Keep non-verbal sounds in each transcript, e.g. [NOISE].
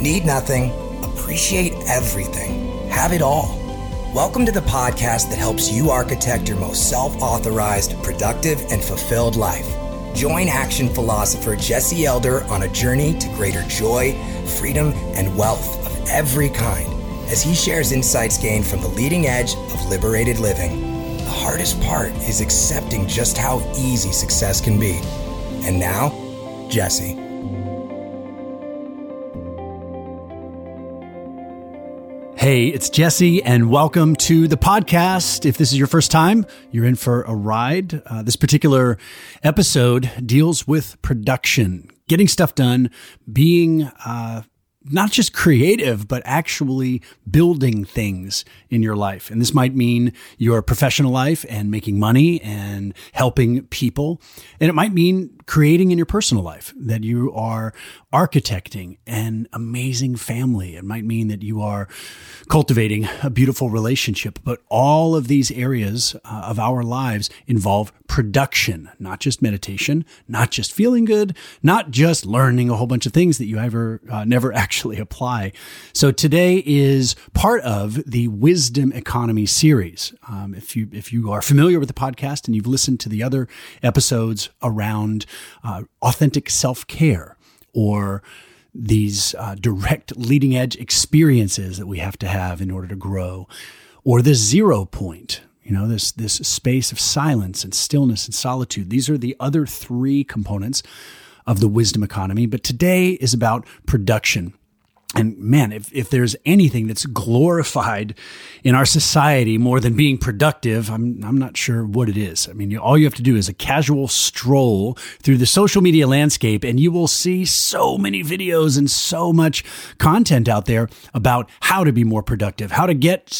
Need nothing, appreciate everything, have it all. Welcome to the podcast that helps you architect your most self authorized, productive, and fulfilled life. Join action philosopher Jesse Elder on a journey to greater joy, freedom, and wealth of every kind as he shares insights gained from the leading edge of liberated living. The hardest part is accepting just how easy success can be. And now, Jesse. Hey, it's Jesse, and welcome to the podcast. If this is your first time, you're in for a ride. Uh, this particular episode deals with production, getting stuff done, being uh, not just creative, but actually building things in your life. And this might mean your professional life and making money and helping people. And it might mean creating in your personal life that you are architecting an amazing family. It might mean that you are cultivating a beautiful relationship. But all of these areas uh, of our lives involve production, not just meditation, not just feeling good, not just learning a whole bunch of things that you ever uh, never [LAUGHS] actually apply. So today is part of the Wisdom Economy series. Um, if you if you are familiar with the podcast and you've listened to the other episodes around uh, authentic self care or these uh, direct leading edge experiences that we have to have in order to grow, or the zero point, you know, this this space of silence and stillness and solitude. These are the other three components of the wisdom economy. But today is about production and man, if, if there's anything that's glorified in our society more than being productive, I'm, I'm not sure what it is. I mean, you, all you have to do is a casual stroll through the social media landscape and you will see so many videos and so much content out there about how to be more productive, how to get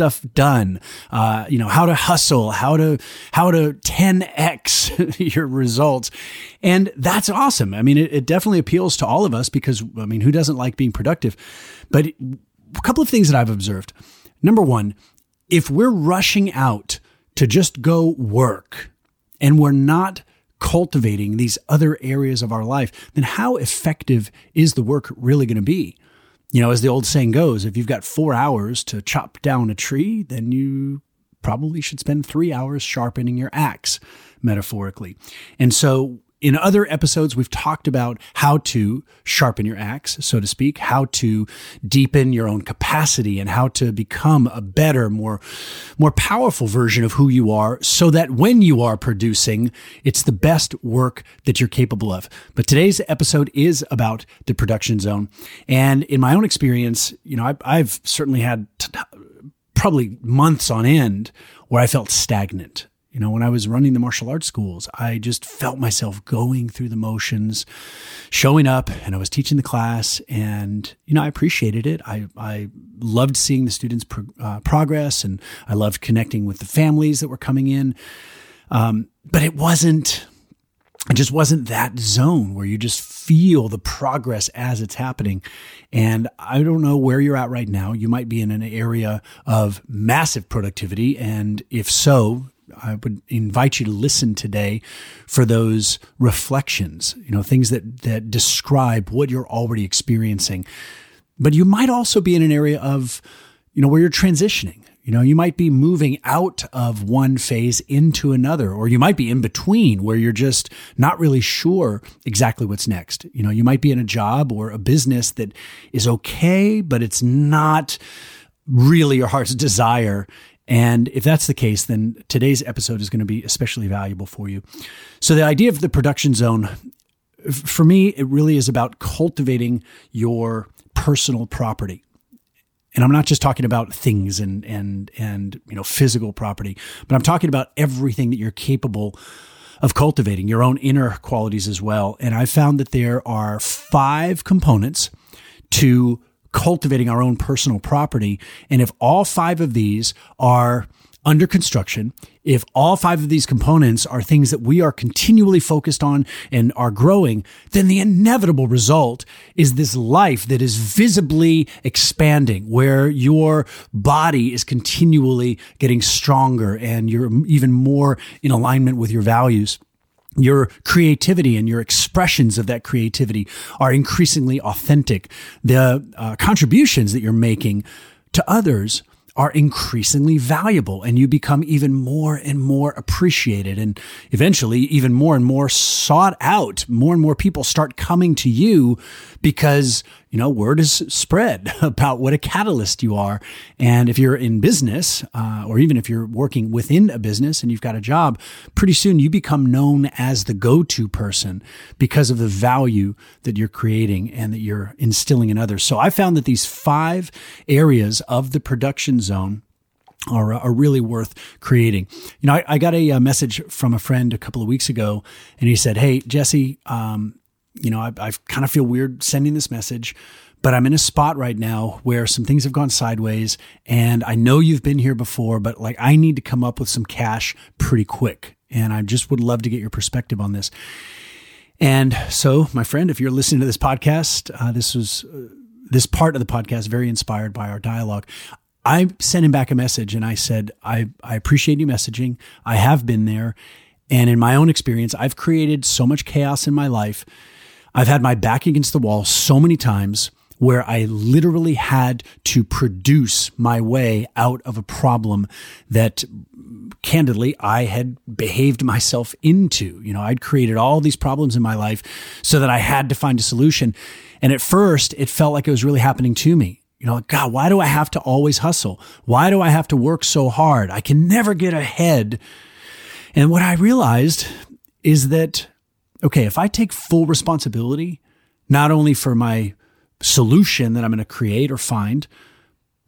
stuff done, uh, you know, how to hustle, how to, how to 10x [LAUGHS] your results. And that's awesome. I mean, it, it definitely appeals to all of us because, I mean, who doesn't like being productive? But a couple of things that I've observed. Number one, if we're rushing out to just go work and we're not cultivating these other areas of our life, then how effective is the work really going to be? You know, as the old saying goes, if you've got four hours to chop down a tree, then you probably should spend three hours sharpening your axe, metaphorically. And so in other episodes, we've talked about how to sharpen your axe, so to speak, how to deepen your own capacity and how to become a better, more, more powerful version of who you are so that when you are producing, it's the best work that you're capable of. But today's episode is about the production zone. And in my own experience, you know, I, have certainly had t- probably months on end where I felt stagnant. You know, when I was running the martial arts schools, I just felt myself going through the motions, showing up, and I was teaching the class, and you know, I appreciated it. I I loved seeing the students pro- uh, progress, and I loved connecting with the families that were coming in. Um, but it wasn't it just wasn't that zone where you just feel the progress as it's happening. And I don't know where you're at right now. You might be in an area of massive productivity. And if so, I would invite you to listen today for those reflections, you know, things that, that describe what you're already experiencing. But you might also be in an area of, you know, where you're transitioning. You know, you might be moving out of one phase into another, or you might be in between where you're just not really sure exactly what's next. You know, you might be in a job or a business that is okay, but it's not really your heart's [LAUGHS] desire. And if that's the case, then today's episode is going to be especially valuable for you. So, the idea of the production zone, for me, it really is about cultivating your personal property. And I'm not just talking about things and and and you know physical property, but I'm talking about everything that you're capable of cultivating, your own inner qualities as well. And I found that there are five components to cultivating our own personal property. And if all five of these are under construction, if all five of these components are things that we are continually focused on and are growing, then the inevitable result is this life that is visibly expanding, where your body is continually getting stronger and you're even more in alignment with your values. Your creativity and your expressions of that creativity are increasingly authentic. The uh, contributions that you're making to others are increasingly valuable and you become even more and more appreciated and eventually even more and more sought out. More and more people start coming to you because, you know, word is spread [LAUGHS] about what a catalyst you are. And if you're in business, uh, or even if you're working within a business and you've got a job, pretty soon you become known as the go-to person because of the value that you're creating and that you're instilling in others. So I found that these five areas of the production zone are, are really worth creating. You know, I, I got a, a, message from a friend a couple of weeks ago, and he said, "Hey, Jesse, um, you know, I, I kind of feel weird sending this message, but I'm in a spot right now where some things have gone sideways and I know you've been here before, but like I need to come up with some cash pretty quick. And I just would love to get your perspective on this. And so, my friend, if you're listening to this podcast, uh, this was uh, this part of the podcast very inspired by our dialogue. I sent him back a message and I said, I, I appreciate you messaging. I have been there. And in my own experience, I've created so much chaos in my life I've had my back against the wall so many times where I literally had to produce my way out of a problem that candidly I had behaved myself into. You know, I'd created all these problems in my life so that I had to find a solution. And at first, it felt like it was really happening to me. You know, like, God, why do I have to always hustle? Why do I have to work so hard? I can never get ahead. And what I realized is that okay, if I take full responsibility, not only for my solution that I'm going to create or find,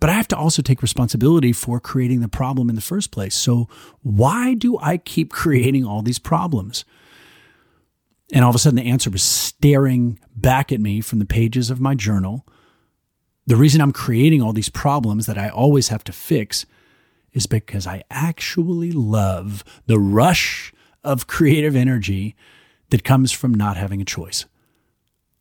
but I have to also take responsibility for creating the problem in the first place. So why do I keep [LAUGHS] creating all these problems? And all of a sudden, the answer was staring back at me from the pages of my journal. The reason I'm creating all these problems that I always have to fix is because I actually love the rush of creative energy that comes from not having a choice.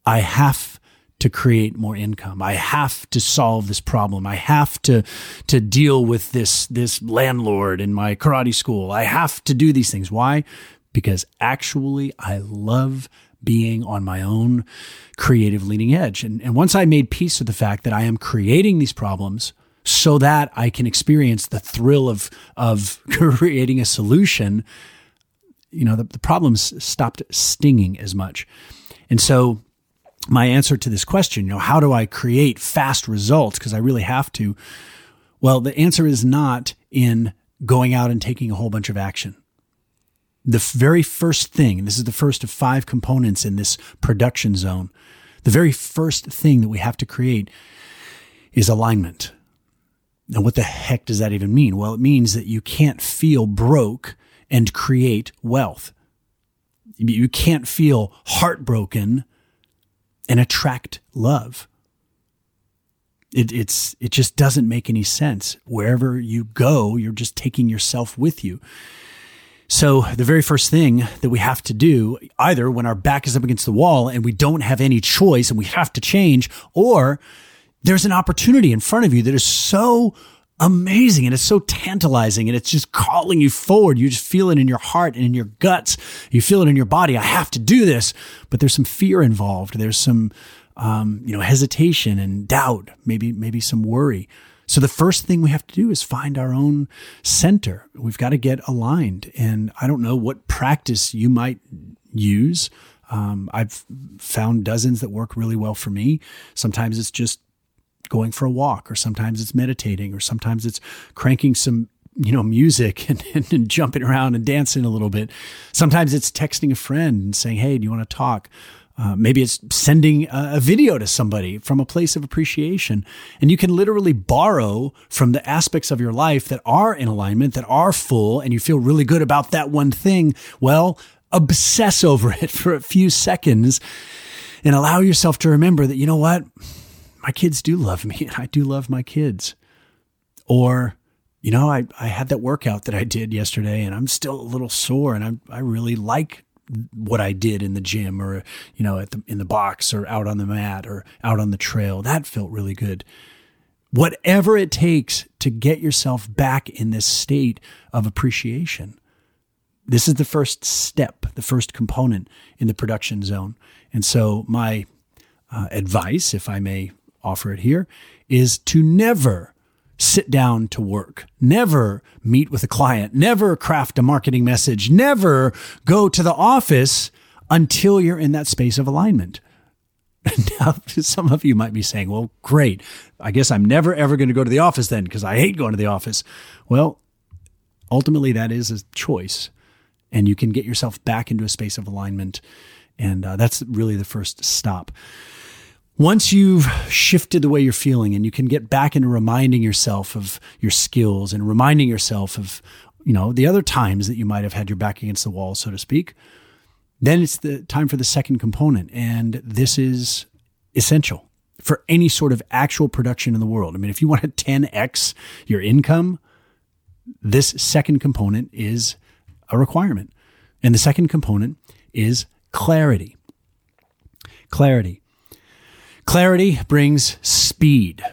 I have to create more income. I have to solve this problem. I have to to deal with this this landlord in my karate school. I have to do these things. Why? Because actually I love being on my own creative leading edge. And, and once I made peace with the fact that I am creating these problems so that I can experience the thrill of of [LAUGHS] creating a solution, you know, the, the problems stopped stinging as much. And so my answer to this question, you know, how do I create fast results? Because I really have to. Well, the answer is not in going out and taking a whole bunch of action. The very first thing, and this is the first of five components in this production zone, the very first thing that we have to create is alignment. Now, what the heck does that even mean? Well, it means that you can't feel broke and create wealth. You can't feel heartbroken and attract love. It, it's, it just doesn't make any sense. Wherever you go, you're just taking yourself with you. So the very first thing that we have to do, either when our back is up against the wall and we don't have any choice and we have to change, or there's an opportunity in front of you that is so amazing and it's so tantalizing and it's just calling you forward. You just feel it in your heart and in your guts. You feel it in your body. I have to do this, but there's some fear involved. There's some, um, you know, hesitation and doubt, maybe, maybe some worry. So the first thing we have to do is find our own center. We've got to get aligned. And I don't know what practice you might use. Um, I've found dozens that work really well for me. Sometimes it's just going for a walk, or sometimes it's meditating, or sometimes it's cranking some you know music [LAUGHS] and, and, and, jumping around and dancing a little bit. Sometimes it's texting a friend and saying, "Hey, do you want to talk?" Uh, maybe it's sending a, a, video to somebody from a place of appreciation. And you can literally borrow from the aspects of your life that are in alignment, that are full, and you feel really good about that one thing. Well, obsess over it [LAUGHS] for a few seconds and allow yourself to remember that, you know what? My kids do love [LAUGHS] me and I do love my kids. Or, you know, I, I had that workout that I did yesterday and I'm still a little sore and I, I really like what I did in the gym or, you know, at the, in the box or out on the mat or out on the trail. That felt really good. Whatever it takes to get yourself back in this state of appreciation. This is the first step, the first component in the production zone. And so, my uh, advice, if I may offer it here, is to never sit down to work, never meet with a client, never craft a marketing message, never go to the office until you're in that space of alignment. [LAUGHS] Now, some of you might be saying, well, great. I guess I'm never, ever going to go to the office then because I hate going to the office. Well, ultimately, that is a choice. And you can get yourself back into a space of alignment. And uh, that's really the first stop. Once you've shifted the way you're feeling and you can get back into reminding yourself of your skills and reminding yourself of, you know, the other times that you might have had your back against the wall, so to speak, then it's the time for the second component. And this is essential for any sort of actual production in the world. I mean, if you want to 10x your income, this second component is a requirement. And the second component is clarity. Clarity. Clarity brings speed.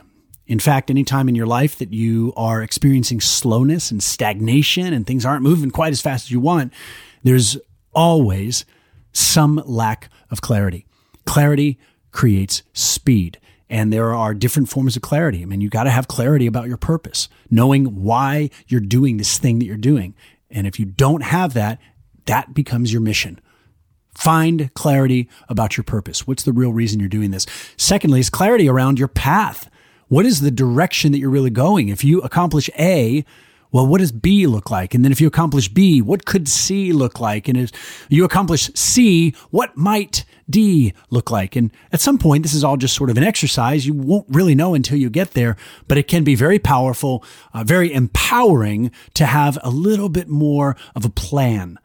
In fact, any time in your life that you are experiencing slowness and stagnation and things aren't moving quite as fast as you want, there's always some lack of clarity. Clarity creates speed. And there are different forms of clarity. I mean, you got to have clarity about your purpose, knowing why you're doing this thing that you're doing. And if you don't have that, that becomes your mission. Find clarity about your purpose. What's the real reason you're doing this? Secondly, is clarity around your path. What is the direction that you're really going? If you accomplish A, well, what does B look like? And then if you accomplish B, what could C look like? And if you accomplish C, what might D look like? And at some point, this is all just sort of an exercise. You won't really know until you get there, but it can be very powerful, uh, very empowering to have a little bit more of a plan.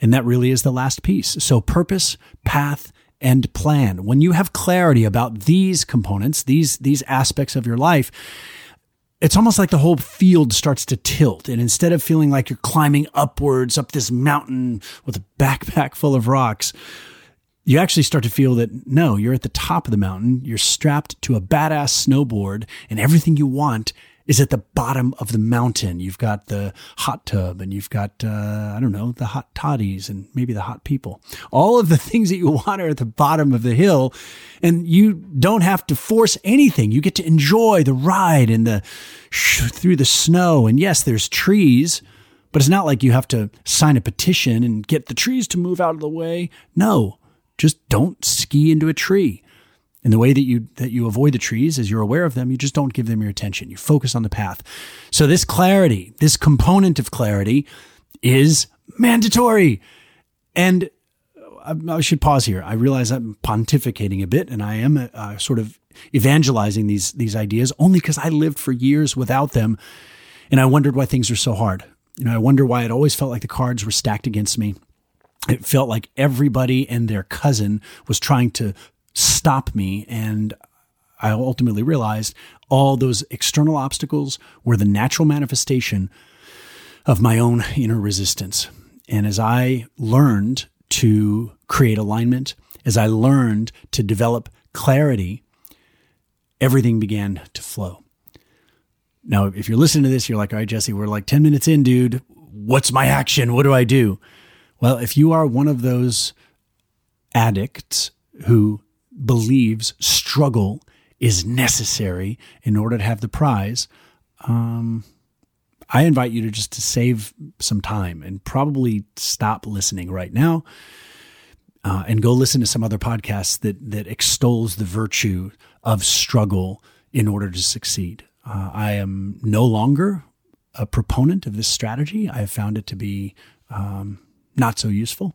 And that really is the last piece. So purpose, path, and plan. When you have clarity about these components, these, these aspects of your life, it's almost like the whole field starts to tilt. And instead of feeling like you're climbing upwards up this mountain with a backpack full of rocks, you actually start to feel that no, you're at the top of the mountain. You're strapped to a badass snowboard and everything you want is at the bottom of the mountain. You've got the hot tub and you've got, uh, I don't know, the hot toddies and maybe the hot people. All of the [LAUGHS] things that you want are at the bottom of the hill and you don't have to force anything. You get to enjoy the ride and the through the snow. And yes, there's trees, but it's not like you have to sign a petition and get the trees to move out of the way. No, just don't ski into a tree. And the way that you that you avoid the trees is you're aware of them, you just don't give them your attention. You focus on the path. So this clarity, this component of clarity is mandatory. And I, should pause here. I realize I'm pontificating a bit and I am uh, sort of evangelizing these these ideas only because I lived for years without them and I wondered why things were so hard. You know, I wonder why it always felt like the cards were stacked against me. It felt like everybody and their cousin was trying to stop me. And I ultimately realized all those external obstacles were the natural manifestation of my own inner resistance. And as I learned to create alignment, as I learned to develop clarity, everything began to flow. Now, if you're listening to this, you're like, all right, Jesse, we're like 10 minutes in, dude. What's my action? What do I do? Well, if you are one of those addicts who believes struggle is necessary in order to have the prize, um, I invite you to just to save some time and probably stop listening right now uh, and go listen to some other podcasts that that extols the virtue of struggle in order to succeed. Uh, I am no longer a proponent of this strategy. I have found it to be um, not so useful.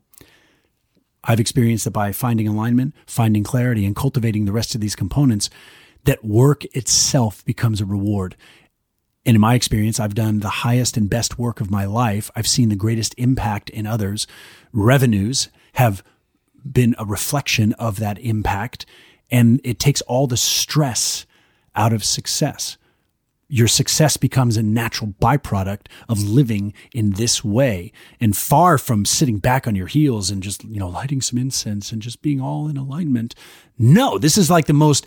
I've experienced that by finding alignment, finding clarity, and cultivating the rest of these components, that work itself becomes a reward. And in my experience, I've done the highest and best work of my life. I've seen the greatest impact in others. Revenues have been a reflection of that impact. And it takes all the stress out of success your success becomes a natural byproduct of living in this way and far from sitting back on your heels and just, you know, lighting some incense and just being all in alignment. No, this is like the most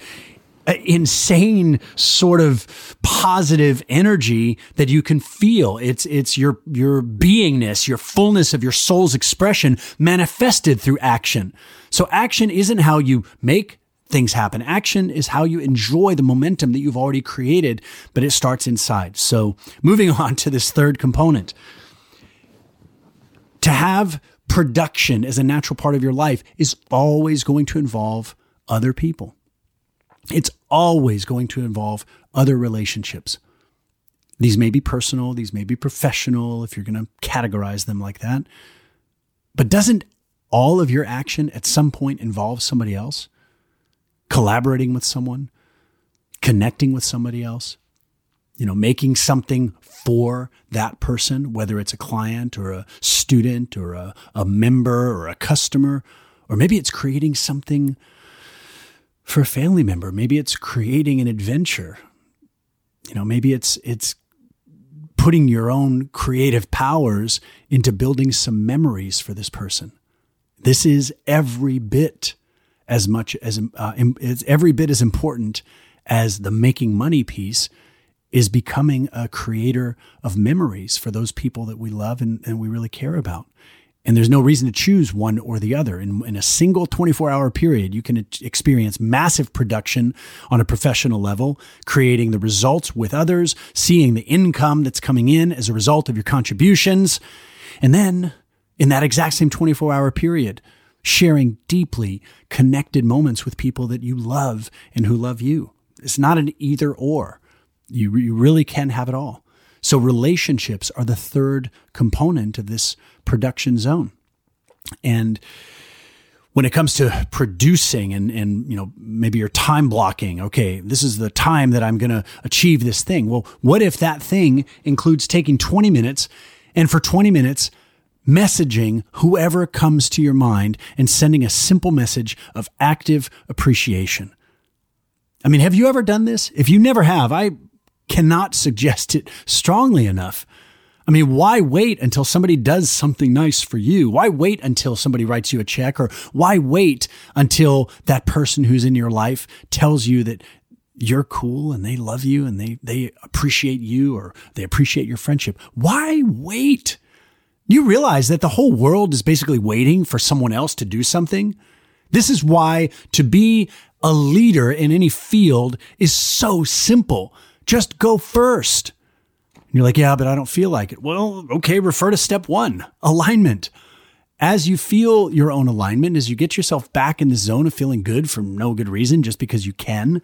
uh, insane sort of positive energy that you can feel. It's, it's your, your beingness, your fullness of your soul's expression manifested through action. So action isn't how you make things happen. Action is how you enjoy the momentum that you've already created, but it starts inside. So moving [LAUGHS] on to this third component. To have production as a natural part of your life is always going to involve other people. It's always going to involve other relationships. These may be personal, these may be professional, if you're going to categorize them like that. But doesn't all of your action at some point involve somebody else? Collaborating with someone, connecting with somebody else, you know, making something for that person, whether it's a client or a student or a, a member or a customer, or maybe it's creating something for a family member. Maybe it's creating an adventure. You know, maybe it's it's putting your own creative powers into building some memories for this person. This is every bit as much as uh, it's every bit as important as the making money piece is becoming a creator of memories for those people that we love and, and we really care about. And there's no reason to choose one or the other. In, in a single 24 hour period, you can experience massive production on a professional level, creating the results with others, seeing the income that's coming in as a result of your contributions. And then in that exact same 24 hour period, sharing deeply connected moments with people that you love and who love you. It's not an either or. You, you really can have it all. So relationships are the third component of this production zone. And when it comes to producing and, and, you know, maybe you're time blocking, okay, this is the time that I'm going to achieve this thing. Well, what if that thing includes taking 20 minutes and for 20 minutes, messaging whoever comes to your mind and sending a simple message of active appreciation? I mean, have you ever done this? If you never have, I cannot suggest it strongly enough. I mean, why wait until somebody does something nice for you? Why wait until somebody writes you a check or why wait until that person who's in your life tells you that you're cool and they love you and they, they appreciate you or they appreciate your friendship? Why wait? You realize that the whole world is basically waiting for someone else to do something. This is why to be a leader in any field is so simple. Just go first. And you're like, yeah, but I don't feel like it. Well, okay, refer to step one alignment. As you feel your own alignment, as you get yourself back in the zone of feeling good for no good reason, just because you can,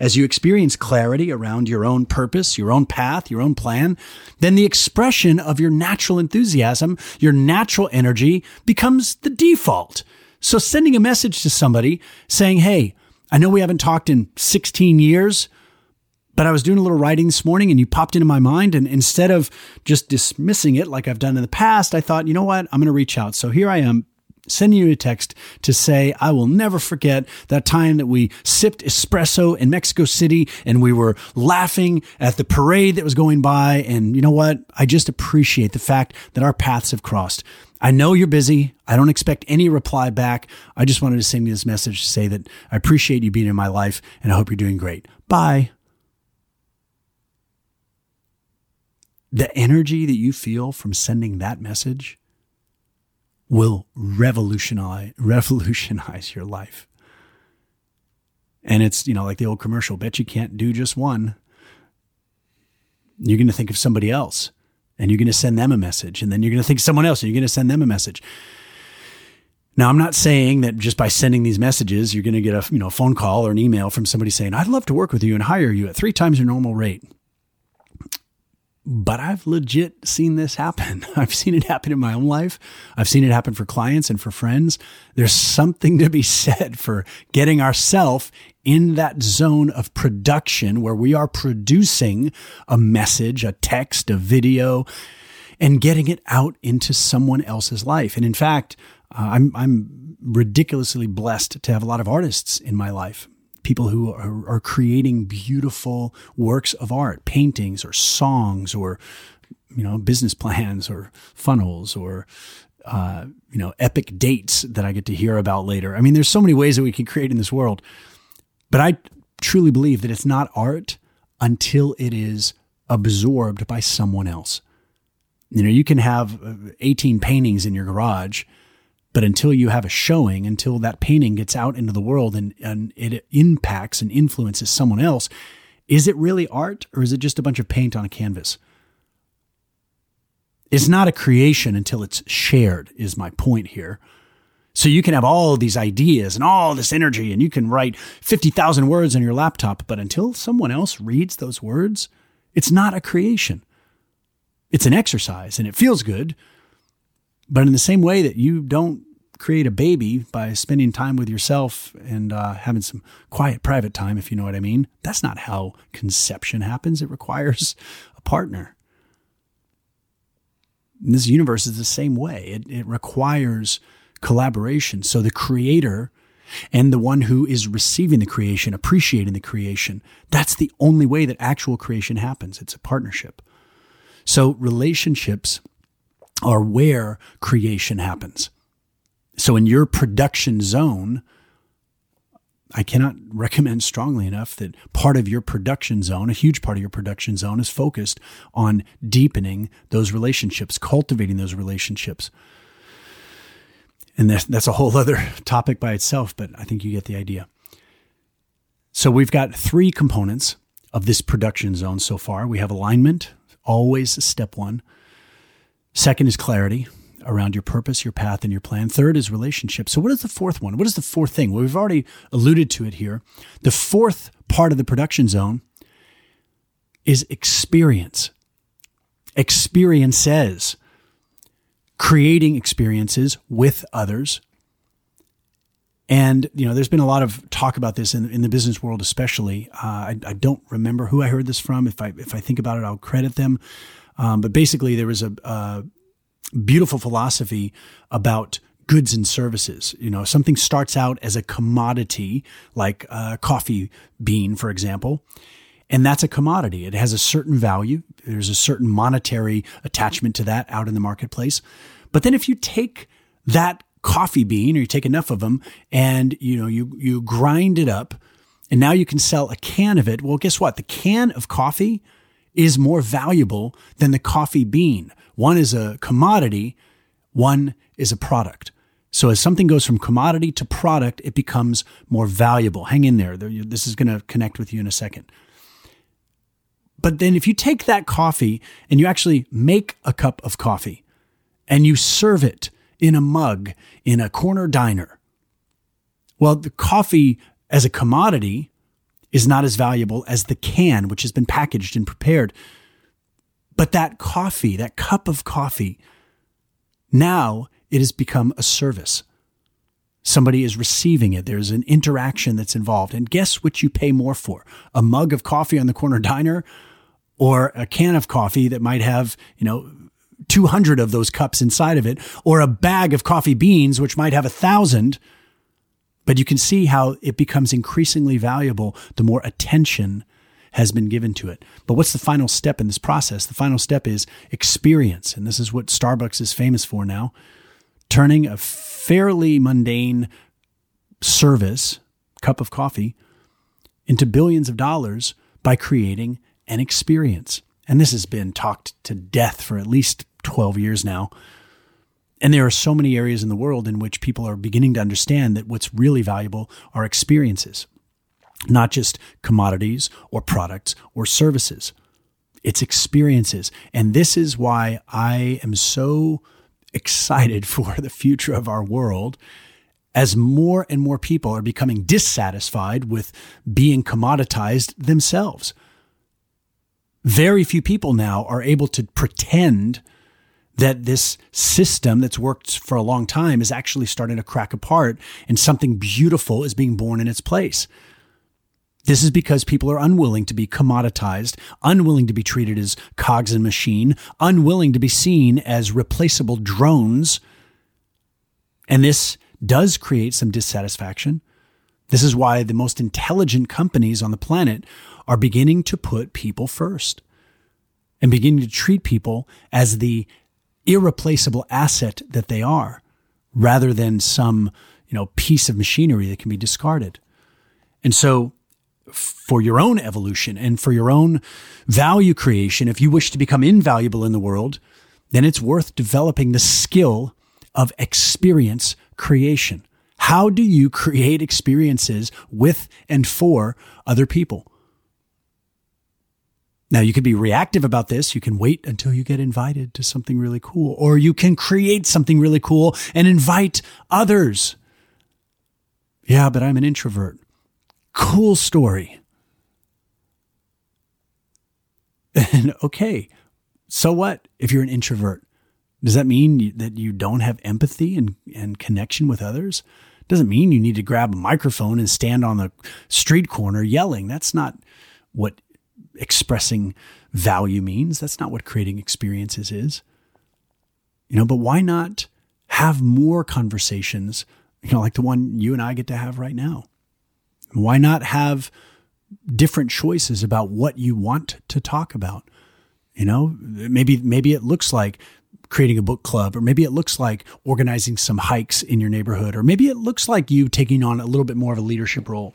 as you experience clarity around your own purpose, your own path, your own plan, then the expression of your natural enthusiasm, your natural energy becomes the default. So sending a message to somebody saying, Hey, I know we haven't talked in 16 years, but I was doing a little writing this morning and you popped into my mind. And instead of just dismissing it like I've done in the past, I thought, you know what? I'm going to reach out. So here I am sending you a text to say, I will never forget that time that we sipped espresso in Mexico City and we were laughing at the parade that was going by. And you know what? I just appreciate the fact that our paths have crossed. I know you're busy. I don't expect any reply back. I just wanted to send you this message to say that I appreciate you being in my life and I hope you're doing great. Bye. the energy that you feel from sending that message will revolutionize revolutionize your life. And it's, you know, like the old commercial, bet you can't do just one. You're going to think of somebody else and you're going to send them a message and then you're going to think someone else and you're going to send them a message. Now, I'm not saying that just by sending these messages, you're going to get a, you know, phone call or an email from somebody saying, I'd love to work with you and hire you at three times your normal rate but I've legit seen this happen. [LAUGHS] I've seen it happen in my own life. I've seen it happen for clients and for friends. There's something to be [LAUGHS] said for getting ourselves in that zone of production where we are producing a message, a text, a video, and getting it out into someone else's life. And in fact, uh, I'm, I'm ridiculously blessed to have a lot of artists in my life people who are, are creating beautiful works of art, paintings or songs or, you know, business plans or funnels or, uh, you know, epic dates that I get to hear about later. I mean, there's so many ways that we can create in this world. But I truly believe that it's not art until it is absorbed by someone else. You know, you can have uh, 18 paintings in your garage, but until you have a showing, until that painting gets out into the world and, and it impacts and influences someone else, is it really art or is it just a bunch of paint on a canvas? It's not a creation until it's shared, is my point here. So you can have all these ideas and all this energy, and you can write 50,000 words on your laptop, but until someone else reads those words, it's not a creation. It's an exercise and it feels good. But in the same way that you don't create a baby by spending time with yourself and uh, having some quiet private time, if you know what I mean, that's not how conception happens. It requires a partner. And this universe is the same way. It, it requires collaboration. So the creator and the one who is receiving the creation, appreciating the creation, that's the only way that actual creation happens. It's a partnership. So relationships are where creation happens. So in your production zone, I cannot recommend strongly enough that part of your production zone, a huge part of your production zone, is focused on deepening those relationships, cultivating those relationships. And that's, that's a whole [LAUGHS] other topic by itself, but I think you get the idea. So we've got three components of this production zone so far. We have alignment, always step one. Second is clarity around your purpose, your path, and your plan. Third is relationship. So, what is the fourth one? What is the fourth thing? Well, we've already alluded to it here. The fourth part of the production zone is experience. Experiences, creating experiences with others. And, you know, there's been a lot of talk about this in, in the business world, especially. Uh, I, I, don't remember who I heard this from. If I, if I think about it, I'll credit them. Um, but basically, there was a, a beautiful philosophy about goods and services. You know, something starts out as a commodity, like a coffee bean, for example, and that's a commodity. It has a certain value. There's a certain monetary attachment to that out in the marketplace. But then if you take that coffee bean or you take enough of them and you know you you grind it up and now you can sell a can of it, well guess what? The can of coffee is more valuable than the coffee bean. One is a commodity, one is a product. So as something goes from commodity to product, it becomes more valuable. Hang in there. This is going to connect with you in a second. But then if you take that coffee and you actually make a cup of coffee and you serve it in a mug in a corner diner, well, the coffee as a commodity is not as valuable as the can, which has been packaged and prepared. But that coffee, that cup of coffee, now it has become a service. Somebody is receiving it. There's an interaction that's involved. And guess what you pay more for? A mug of coffee on the corner diner or a can of coffee that might have, you know, 200 of those cups inside of it or a bag of coffee beans, which might have a thousand but you can see how it becomes increasingly valuable the more attention has been given to it. But what's the final step in this process? The final step is experience. And this is what Starbucks is famous for now turning a fairly mundane service, cup of coffee, into billions of dollars by creating an experience. And this has been talked to death for at least 12 years now. And there are so many areas in the world in which people are beginning to understand that what's really valuable are experiences, not just commodities or products or services. It's experiences. And this is why I am so excited [LAUGHS] for the future of our world as more and more people are becoming dissatisfied with being commoditized themselves. Very few people now are able to pretend that this system that's worked for a long time is actually starting to crack apart and something beautiful is being born in its place. This is because people are unwilling to be commoditized, unwilling to be treated as cogs in machine, unwilling to be seen as replaceable drones. And this does create some dissatisfaction. This is why the most intelligent companies on the planet are beginning to put people first and beginning to treat people as the irreplaceable asset that they are rather than some, you know, piece of machinery that can be discarded. And so for your own evolution and for your own value creation, if you wish to become invaluable in the world, then it's worth developing the skill of experience creation. How do you create experiences with and for other people? Now, you could be reactive about this. You can wait until you get invited to something really cool, or you can create something really cool and invite others. Yeah, but I'm an introvert. Cool story. [LAUGHS] And okay, so what if you're an introvert? Does that mean that you don't have empathy and, and connection with others? Doesn't mean you need to grab a microphone and stand on the street corner yelling. That's not what expressing value means. That's not what creating experiences is. You know, but why not have more conversations, you know, like the one you and I get to have right now? Why not have different choices about what you want to talk about? You know, maybe maybe it looks like creating a book club, or maybe it looks like organizing some hikes in your neighborhood, or maybe it looks like you taking on a little bit more of a leadership role.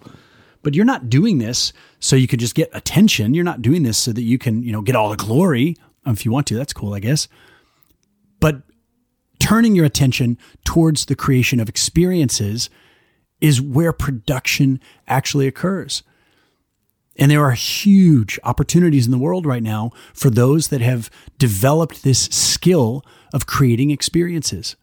But you're not doing this so you could just get attention. You're not doing this so that you can, you know, get all the glory. Um, if you want to, that's cool, I guess. But turning your attention towards the creation of experiences is where production actually occurs. And there are huge opportunities in the world right now for those that have developed this skill of creating experiences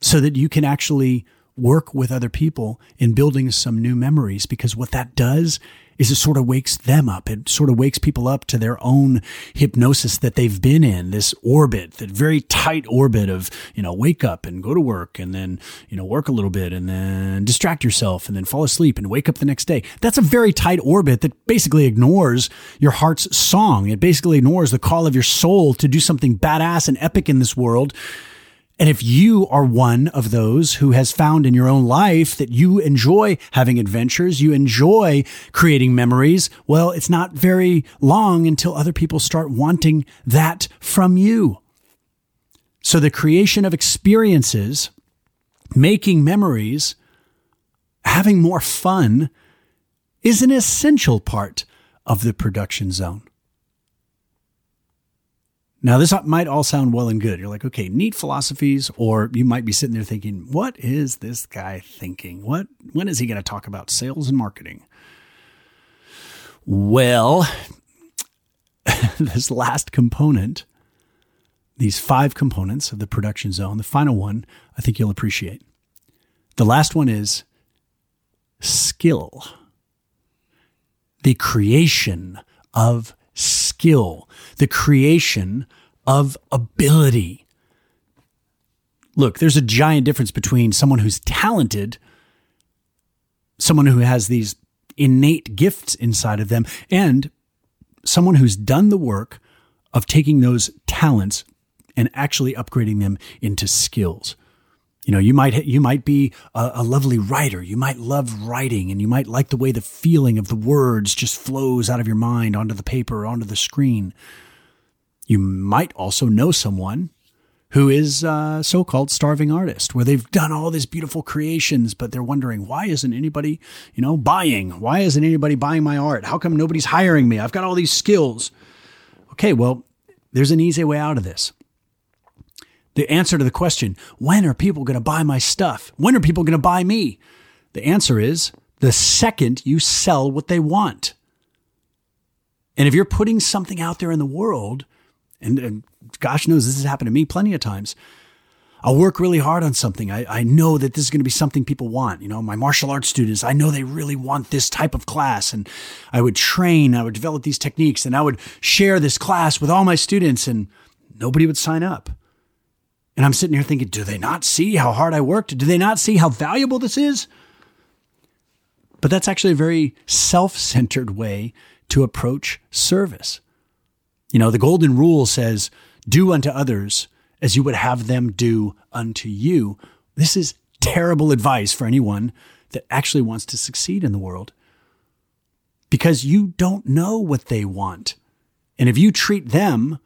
so that you can actually work with other people in building some new memories because what that does is it sort of wakes them up. It sort of wakes people up to their own hypnosis that they've been in, this orbit, that very tight orbit of, you know, wake up and go to work and then, you know, work a little bit and then distract yourself and then fall asleep and wake up the next day. That's a very tight orbit that basically ignores your heart's song. It basically ignores the call of your soul to do something badass and epic in this world and if you are one of those who has found in your own life that you enjoy having adventures, you enjoy creating memories, well, it's not very long until other people start wanting that from you. So the creation of experiences, making memories, having more fun is an essential part of the production zone. Now, this might all sound well and good. You're like, okay, neat philosophies, or you might be sitting there thinking, what is this guy thinking? What, when is he going to talk about sales and marketing? Well, [LAUGHS] this last component, these five components of the production zone, the final one, I think you'll appreciate. The last one is skill, the creation of skill, the creation of ability. Look, there's a giant difference between someone who's talented, someone who has these innate gifts inside of them, and someone who's done the work of taking those talents and actually upgrading them into skills. You know, you might you might be a, a, lovely writer. You might love writing, and you might like the way the feeling of the words just flows out of your mind onto the paper, onto the screen. You might also know someone who is a so-called starving artist, where they've done all these beautiful creations, but they're wondering why isn't anybody, you know, buying? Why isn't anybody buying my art? How come nobody's hiring me? I've got all these skills. Okay, well, there's an easy way out of this the answer to the question, when are people going to buy my stuff? When are people going to buy me? The answer is the second you sell what they want. And if you're putting something out there in the world, and, and gosh knows this has happened to me plenty of times, I'll work really hard on something. I, I know that this is going to be something people want. You know, my martial arts students, I know they really want this type of class. And I would train, I would develop these techniques, and I would share this class with all my students, and nobody would sign up. And I'm sitting here thinking, do they not see how hard I worked? Do they not see how valuable this is? But that's actually a very self centered way to approach service. You know, the golden rule says, do unto others as you would have them do unto you. This is terrible advice for anyone that actually wants to succeed in the world because you don't know what they want. And if you treat them,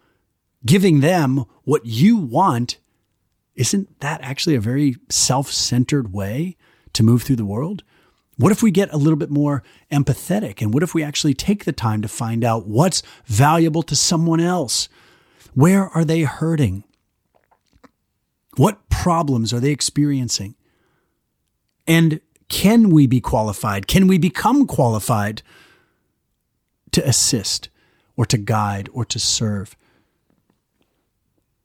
giving them what you want isn't that actually a very self centered way to move through the world? What if we get a little bit more empathetic? And what if we actually take the time to find out what's valuable to someone else? Where are they hurting? What problems are they experiencing? And can we be qualified? Can we become qualified to assist or to guide or to serve?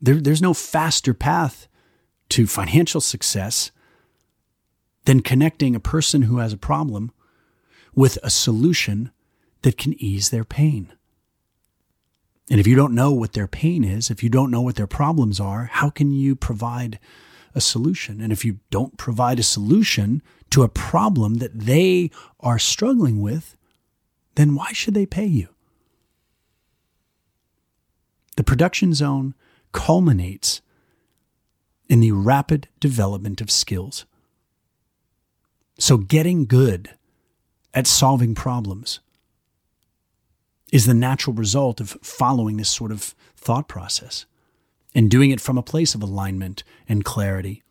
There, there's no faster path to financial success than connecting a person who has a problem with a solution that can ease their pain. And if you don't know what their pain is, if you don't know what their problems are, how can you provide a solution? And if you don't provide a solution to a problem that they are struggling with, then why should they pay you? The production zone culminates in the rapid development of skills. So, getting good at solving problems is the natural result of following this sort of thought process and doing it from a place of alignment and clarity,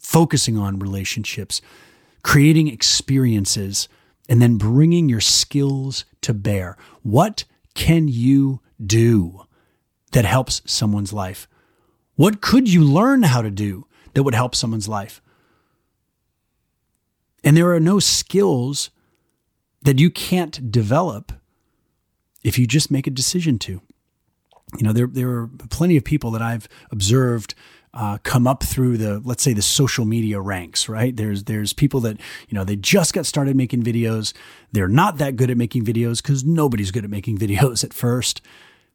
focusing on relationships, creating experiences, and then bringing your skills to bear. What can you do that helps someone's life? What could you learn how to do that would help someone's life? And there are no skills that you can't develop if you just make a decision to. You know, there, there are plenty of people that I've observed uh, come up through the let's say the social media ranks right there's there's people that you know they just got started making videos they're not that good at making videos because nobody's good at making [LAUGHS] videos at first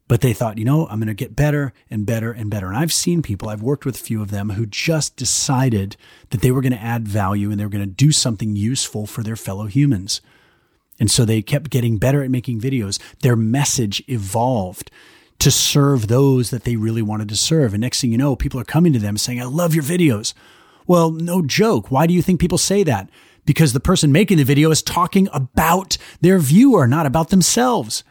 but they thought, you know, I'm going to get better and better and better. And I've seen people, I've worked with a few of them who just decided that they were going to add value and they were going to do something useful for their fellow humans. And so they kept getting better at making videos. Their message evolved to serve those that they really wanted to serve. And next thing you know, people are coming to them saying, I love your videos. Well, no joke. Why do you think people say that? Because the person making the video is talking about their viewer, not about themselves.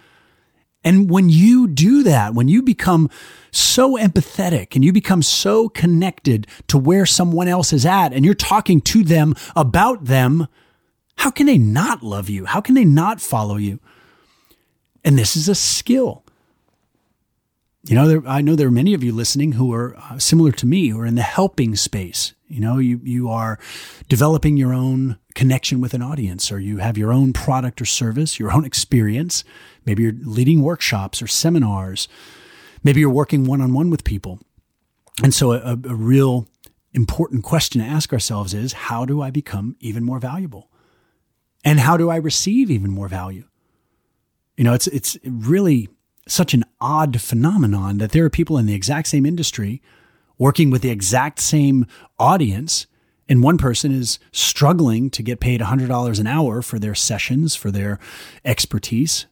And when you do that, when you become so empathetic and you become so connected to where someone else is at and you're talking to them about them, how can they not love you? How can they not follow you? And this is a skill. You know, there, I know there are many of you listening who are uh, similar to me, who are in the helping space. You know, you, you are developing your own connection with an audience, or you have your own product or service, your own experience. Maybe you're leading workshops or seminars. Maybe you're working one on one with people. And so, a, a real important question to ask ourselves is how do I become even more valuable? And how do I receive even more value? You know, it's, it's really such an odd phenomenon that there are people in the exact same industry working with the exact same audience. And one person is struggling to get paid $100 an hour for their sessions, for their expertise.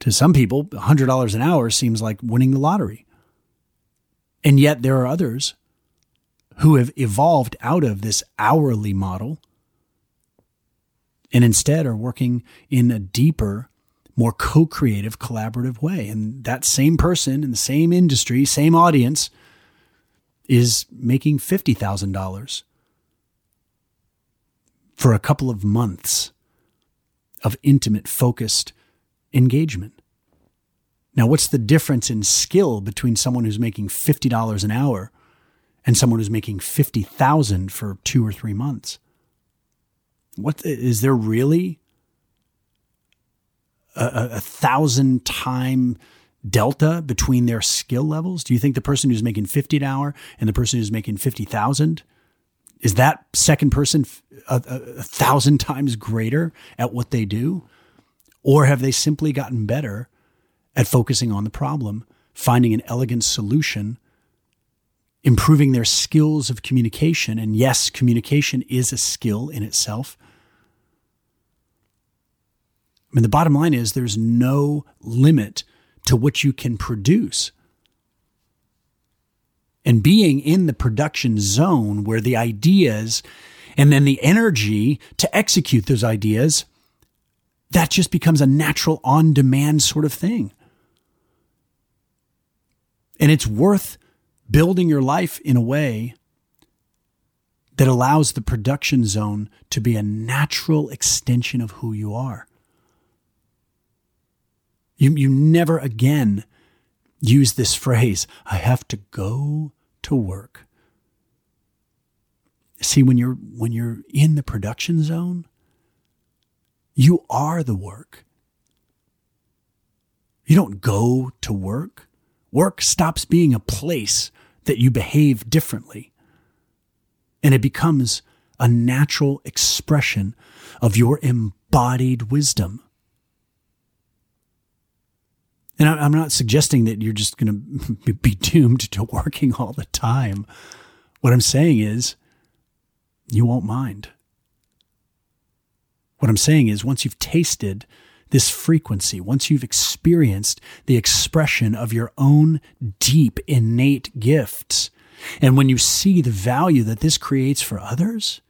To some people, $100 an hour seems like winning the lottery. And yet there are others who have evolved out of this hourly model and instead are working in a deeper, more co creative, collaborative way. And that same person in the same industry, same audience, is making $50,000 for a couple of months of intimate, focused engagement. Now, what's the difference in skill between someone who's making $50 an hour and someone who's making 50,000 for 2 or 3 months? What is there really a, a, thousand time delta between their skill levels? Do you think the person who's making 50 an hour and the person who's making 50,000 is that second person a, a, a, thousand [LAUGHS] times greater at what they do? Or have they simply gotten better at focusing on the problem, finding an elegant solution, improving their skills of communication? And yes, communication is a skill in itself. I mean, the bottom line is there's no limit to what you can produce. And being in the production zone where the ideas and then the energy to execute those ideas, that just becomes a natural on demand sort of thing. And it's worth building your life in a way that allows the production zone to be a natural extension of who you are. You, you never again use this phrase, I have to go to work. See, when you're, when you're in the production zone, you are the work. You don't go to work. Work stops being a place that you behave differently. And it becomes a natural expression of your embodied wisdom. And I'm not suggesting that you're just going [LAUGHS] to be doomed to working all the time. What I'm saying is, you won't mind. What I'm saying is, once you've tasted this frequency, once you've experienced the expression of your own deep, innate gifts, and when you see the value that this creates for others,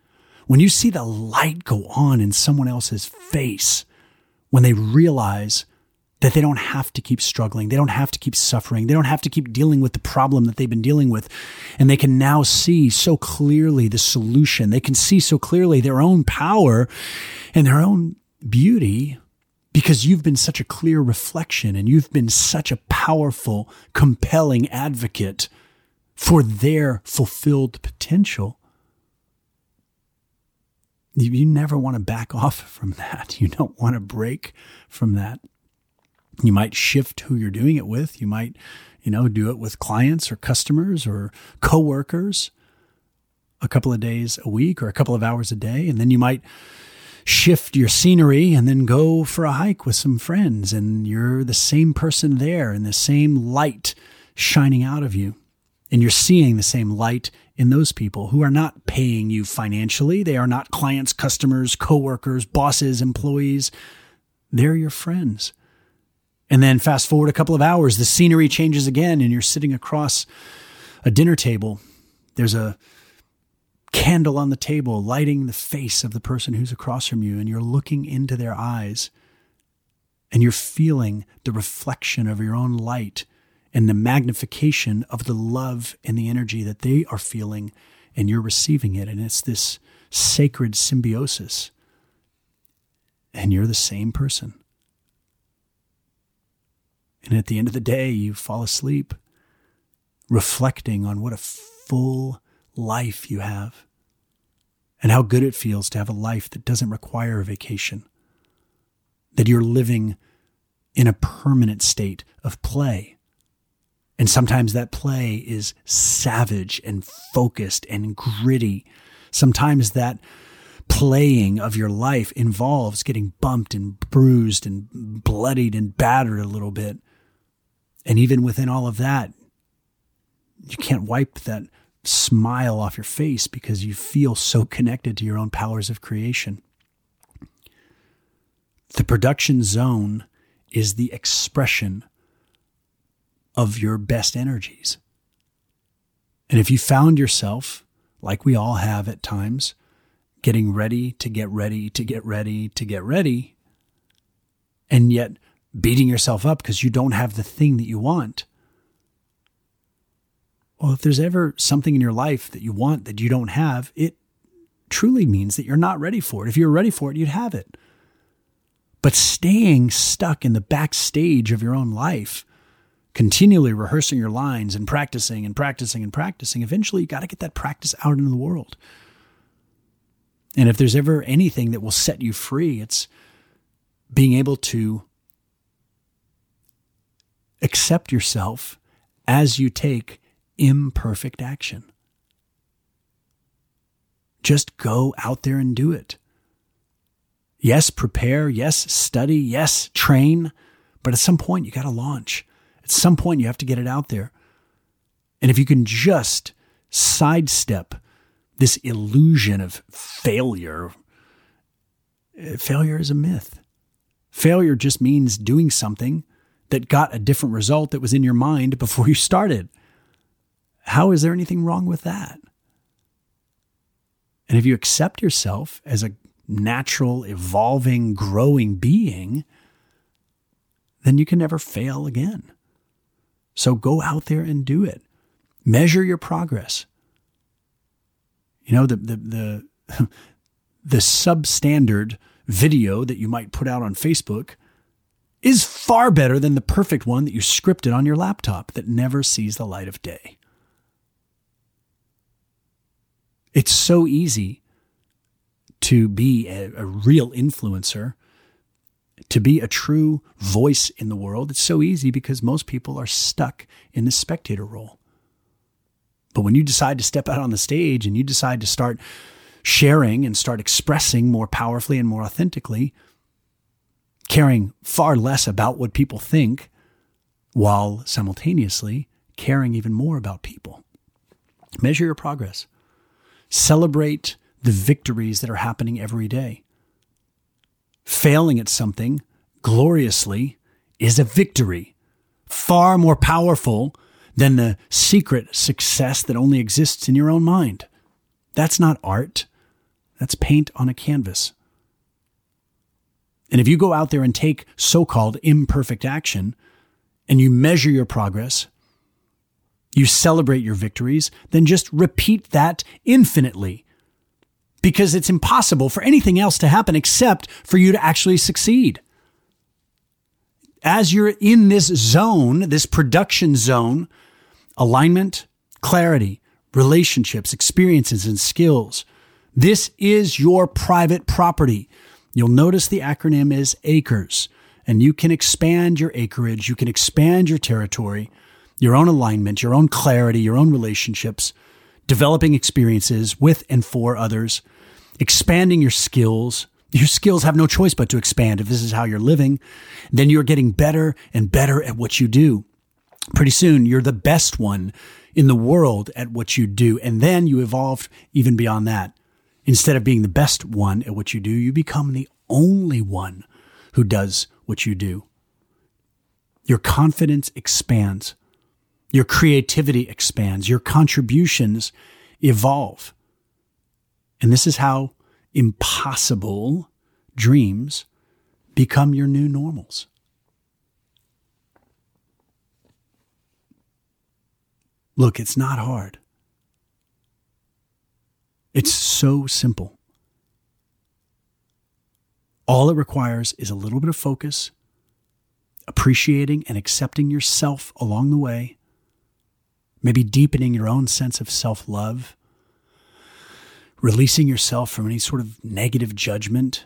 when you see the light go on in someone else's face, when they realize that they don't have to keep struggling. They don't have to keep suffering. They don't have to keep dealing with the problem that they've been dealing with. And they can now see so clearly the solution. They can see so clearly their own power and their own beauty because you've been such a clear reflection and you've been such a powerful, compelling advocate for their fulfilled potential. You never want to back [LAUGHS] off from that. You don't want to break from that. You might shift who you're doing it with. You might, you know, do it with clients or customers or coworkers a couple of days a week or a couple of hours a day. And then you might shift your scenery and then go for a hike with some friends and you're the same person there and the same light shining out of you. And you're seeing the same light in those people who are not paying you financially. They are not clients, customers, coworkers, bosses, employees. They're your friends. And then fast forward a couple of hours, the scenery changes again, and you're sitting across a dinner table. There's a candle on the table lighting the face of the person who's across from you, and you're looking into their eyes, and you're feeling the reflection of your own light and the magnification of the love and the energy that they are feeling, and you're receiving it. And it's this sacred symbiosis. And you're the same person. And at the end of the day, you fall asleep reflecting on what a full life you have and how good it feels to have a life that doesn't require a vacation, that you're living in a permanent state of play. And sometimes that play is savage and focused and gritty. Sometimes that playing of your life involves getting bumped and bruised and bloodied and battered a little bit. And even within all of that, you can't wipe that smile off your face because you feel so connected to your own powers of creation. The production zone is the expression of your best energies. And if you found yourself, like we all have at times, getting ready to get ready to get ready to get ready, and yet beating yourself up because you don't have the thing that you want. Well, if there's ever something in your life that you want that you don't have, it truly means that you're not ready for it. If you're ready for it, you'd have it. But staying stuck in the backstage of your own life, continually rehearsing your lines and practicing and practicing and practicing, eventually you got to get that practice out into the world. And if there's ever anything that will set you free, it's being able to accept yourself as you take imperfect action. Just go out there and do it. Yes, prepare. Yes, study. Yes, train. But at some point, you got to launch. At some point, you have to get it out there. And if you can just sidestep this illusion of failure, failure is a myth. Failure just means doing something that got a different result that was in your mind before you started. How is there anything wrong with that? And if you accept yourself as a natural, evolving, growing being, then you can never fail again. So go out there and do it. Measure your progress. You know, the, the, the, [LAUGHS] the substandard video that you might put out on Facebook is far better than the perfect one that you scripted on your laptop that never sees the light of day. It's so easy to be a, a, real influencer, to be a true voice in the world. It's so easy because most people are stuck in the spectator role. But when you decide to step out on the stage and you decide to start sharing and start expressing more powerfully and more authentically, caring far less about what people think while simultaneously caring even more about people. Measure your progress. Celebrate the victories that are happening every day. Failing at something gloriously is a victory, far more powerful than the secret success that only exists in your own mind. That's not art, that's paint on a canvas. And if you go out there and take so called imperfect action and you measure your progress, you celebrate your victories, then just repeat that infinitely. Because it's impossible for anything else to happen except for you to actually succeed. As you're in this zone, this production zone, alignment, clarity, relationships, experiences, and skills, this is your private property. You'll notice the acronym is ACRES, and you can expand your acreage, you can expand your territory, your own alignment, your own clarity, your own relationships, developing experiences with and for others, expanding your skills. Your skills have no choice but to expand if this is how you're living. Then you're getting better and better at what you do. Pretty soon, you're the best one in the world at what you do. And then you evolve even beyond that. Instead of being the best one at what you do, you become the only one who does what you do. Your confidence expands. Your creativity expands. Your contributions evolve. And this is how impossible dreams become your new normals. Look, it's not hard. It's so simple. All it requires is a little bit of focus, appreciating and accepting yourself along the way, maybe deepening your own sense of self love, releasing yourself from any sort of negative judgment.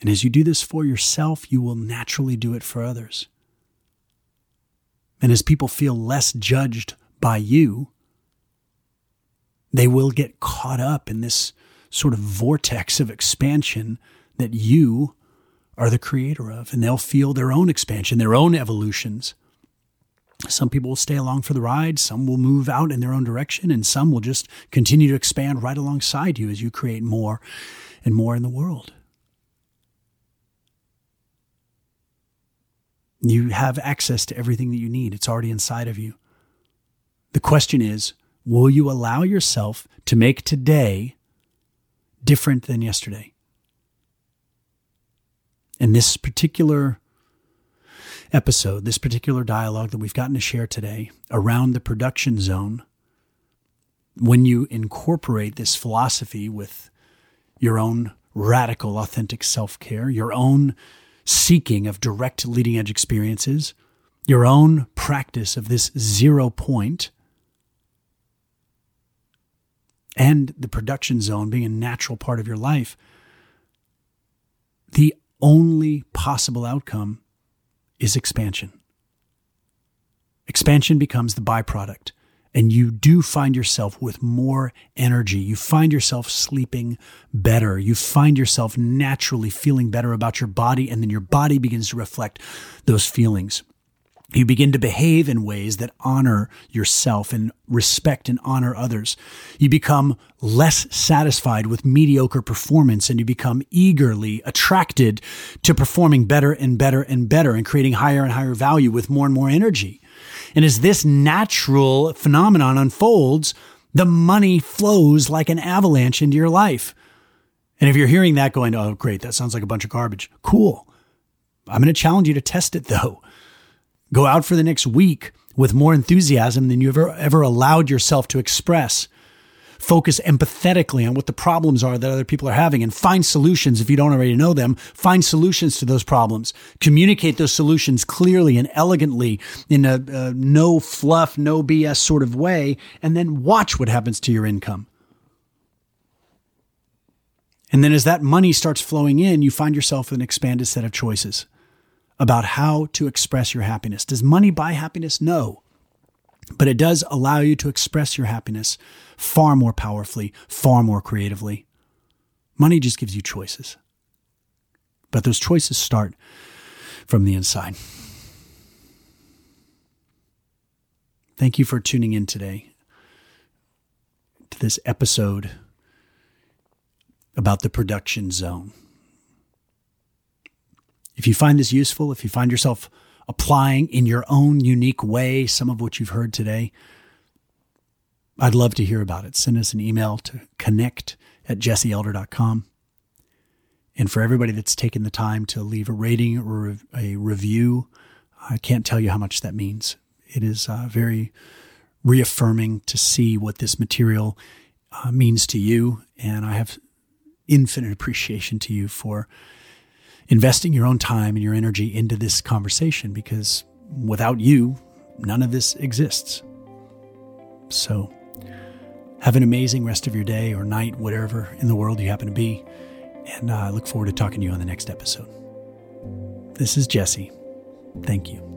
And as you do this for yourself, you will naturally do it for others. And as people feel less judged by you, they will get caught up in this sort of vortex of expansion that you are the creator of, and they'll feel their own expansion, their own evolutions. Some people will stay along for the ride, some will move out in their own direction, and some will just continue to expand right alongside you as you create more and more in the world. You have access to everything that you need, it's already inside of you. The question is, Will you allow yourself to make today different than yesterday? In this particular episode, this particular dialogue that we've gotten to share today around the production zone, when you incorporate this philosophy with your own radical, authentic self care, your own seeking of direct leading edge experiences, your own practice of this zero point, and the production zone being a natural part of your life, the only possible outcome is expansion. Expansion becomes the byproduct, and you do find yourself with more energy. You find yourself sleeping better. You find yourself naturally feeling better about your body, and then your body begins to reflect those feelings. You begin to behave in ways that honor yourself and respect and honor others. You become less satisfied with mediocre performance and you become eagerly attracted to performing better and better and better and creating higher and higher value with more and more energy. And as this natural phenomenon unfolds, the money flows like an avalanche into your life. And if you're hearing that going, oh, great, that sounds like a bunch of garbage. Cool. I'm going to challenge you to test it though. Go out for the next week with more enthusiasm than you've ever, ever allowed yourself to express. focus empathetically on what the problems are that other people are having and find solutions if you don't already know them. Find solutions to those problems. Communicate those solutions clearly and elegantly in a, a no fluff, no BS sort of way, and then watch what happens to your income. And then as that money starts flowing in, you find yourself with an expanded set of choices about how to express your happiness. Does money buy happiness? No. But it does allow you to express your happiness far more powerfully, far more creatively. Money just gives you choices. But those choices start from the inside. Thank you for tuning in today to this episode about the production zone. If you find this useful, if you find yourself applying in your own unique way some of what you've heard today, I'd love to hear about it. Send us an email to connect at jesseelder.com. And for everybody that's taken the time to leave a rating or a review, I can't tell you how much that means. It is uh, very reaffirming to see what this material uh, means to you. And I have infinite appreciation to you for investing your own time and your energy into this conversation because without you, none of this exists. So, have an amazing rest of your day or night, whatever in the world you happen to be. And uh, I look forward to talking to you on the next episode. This is Jesse. Thank you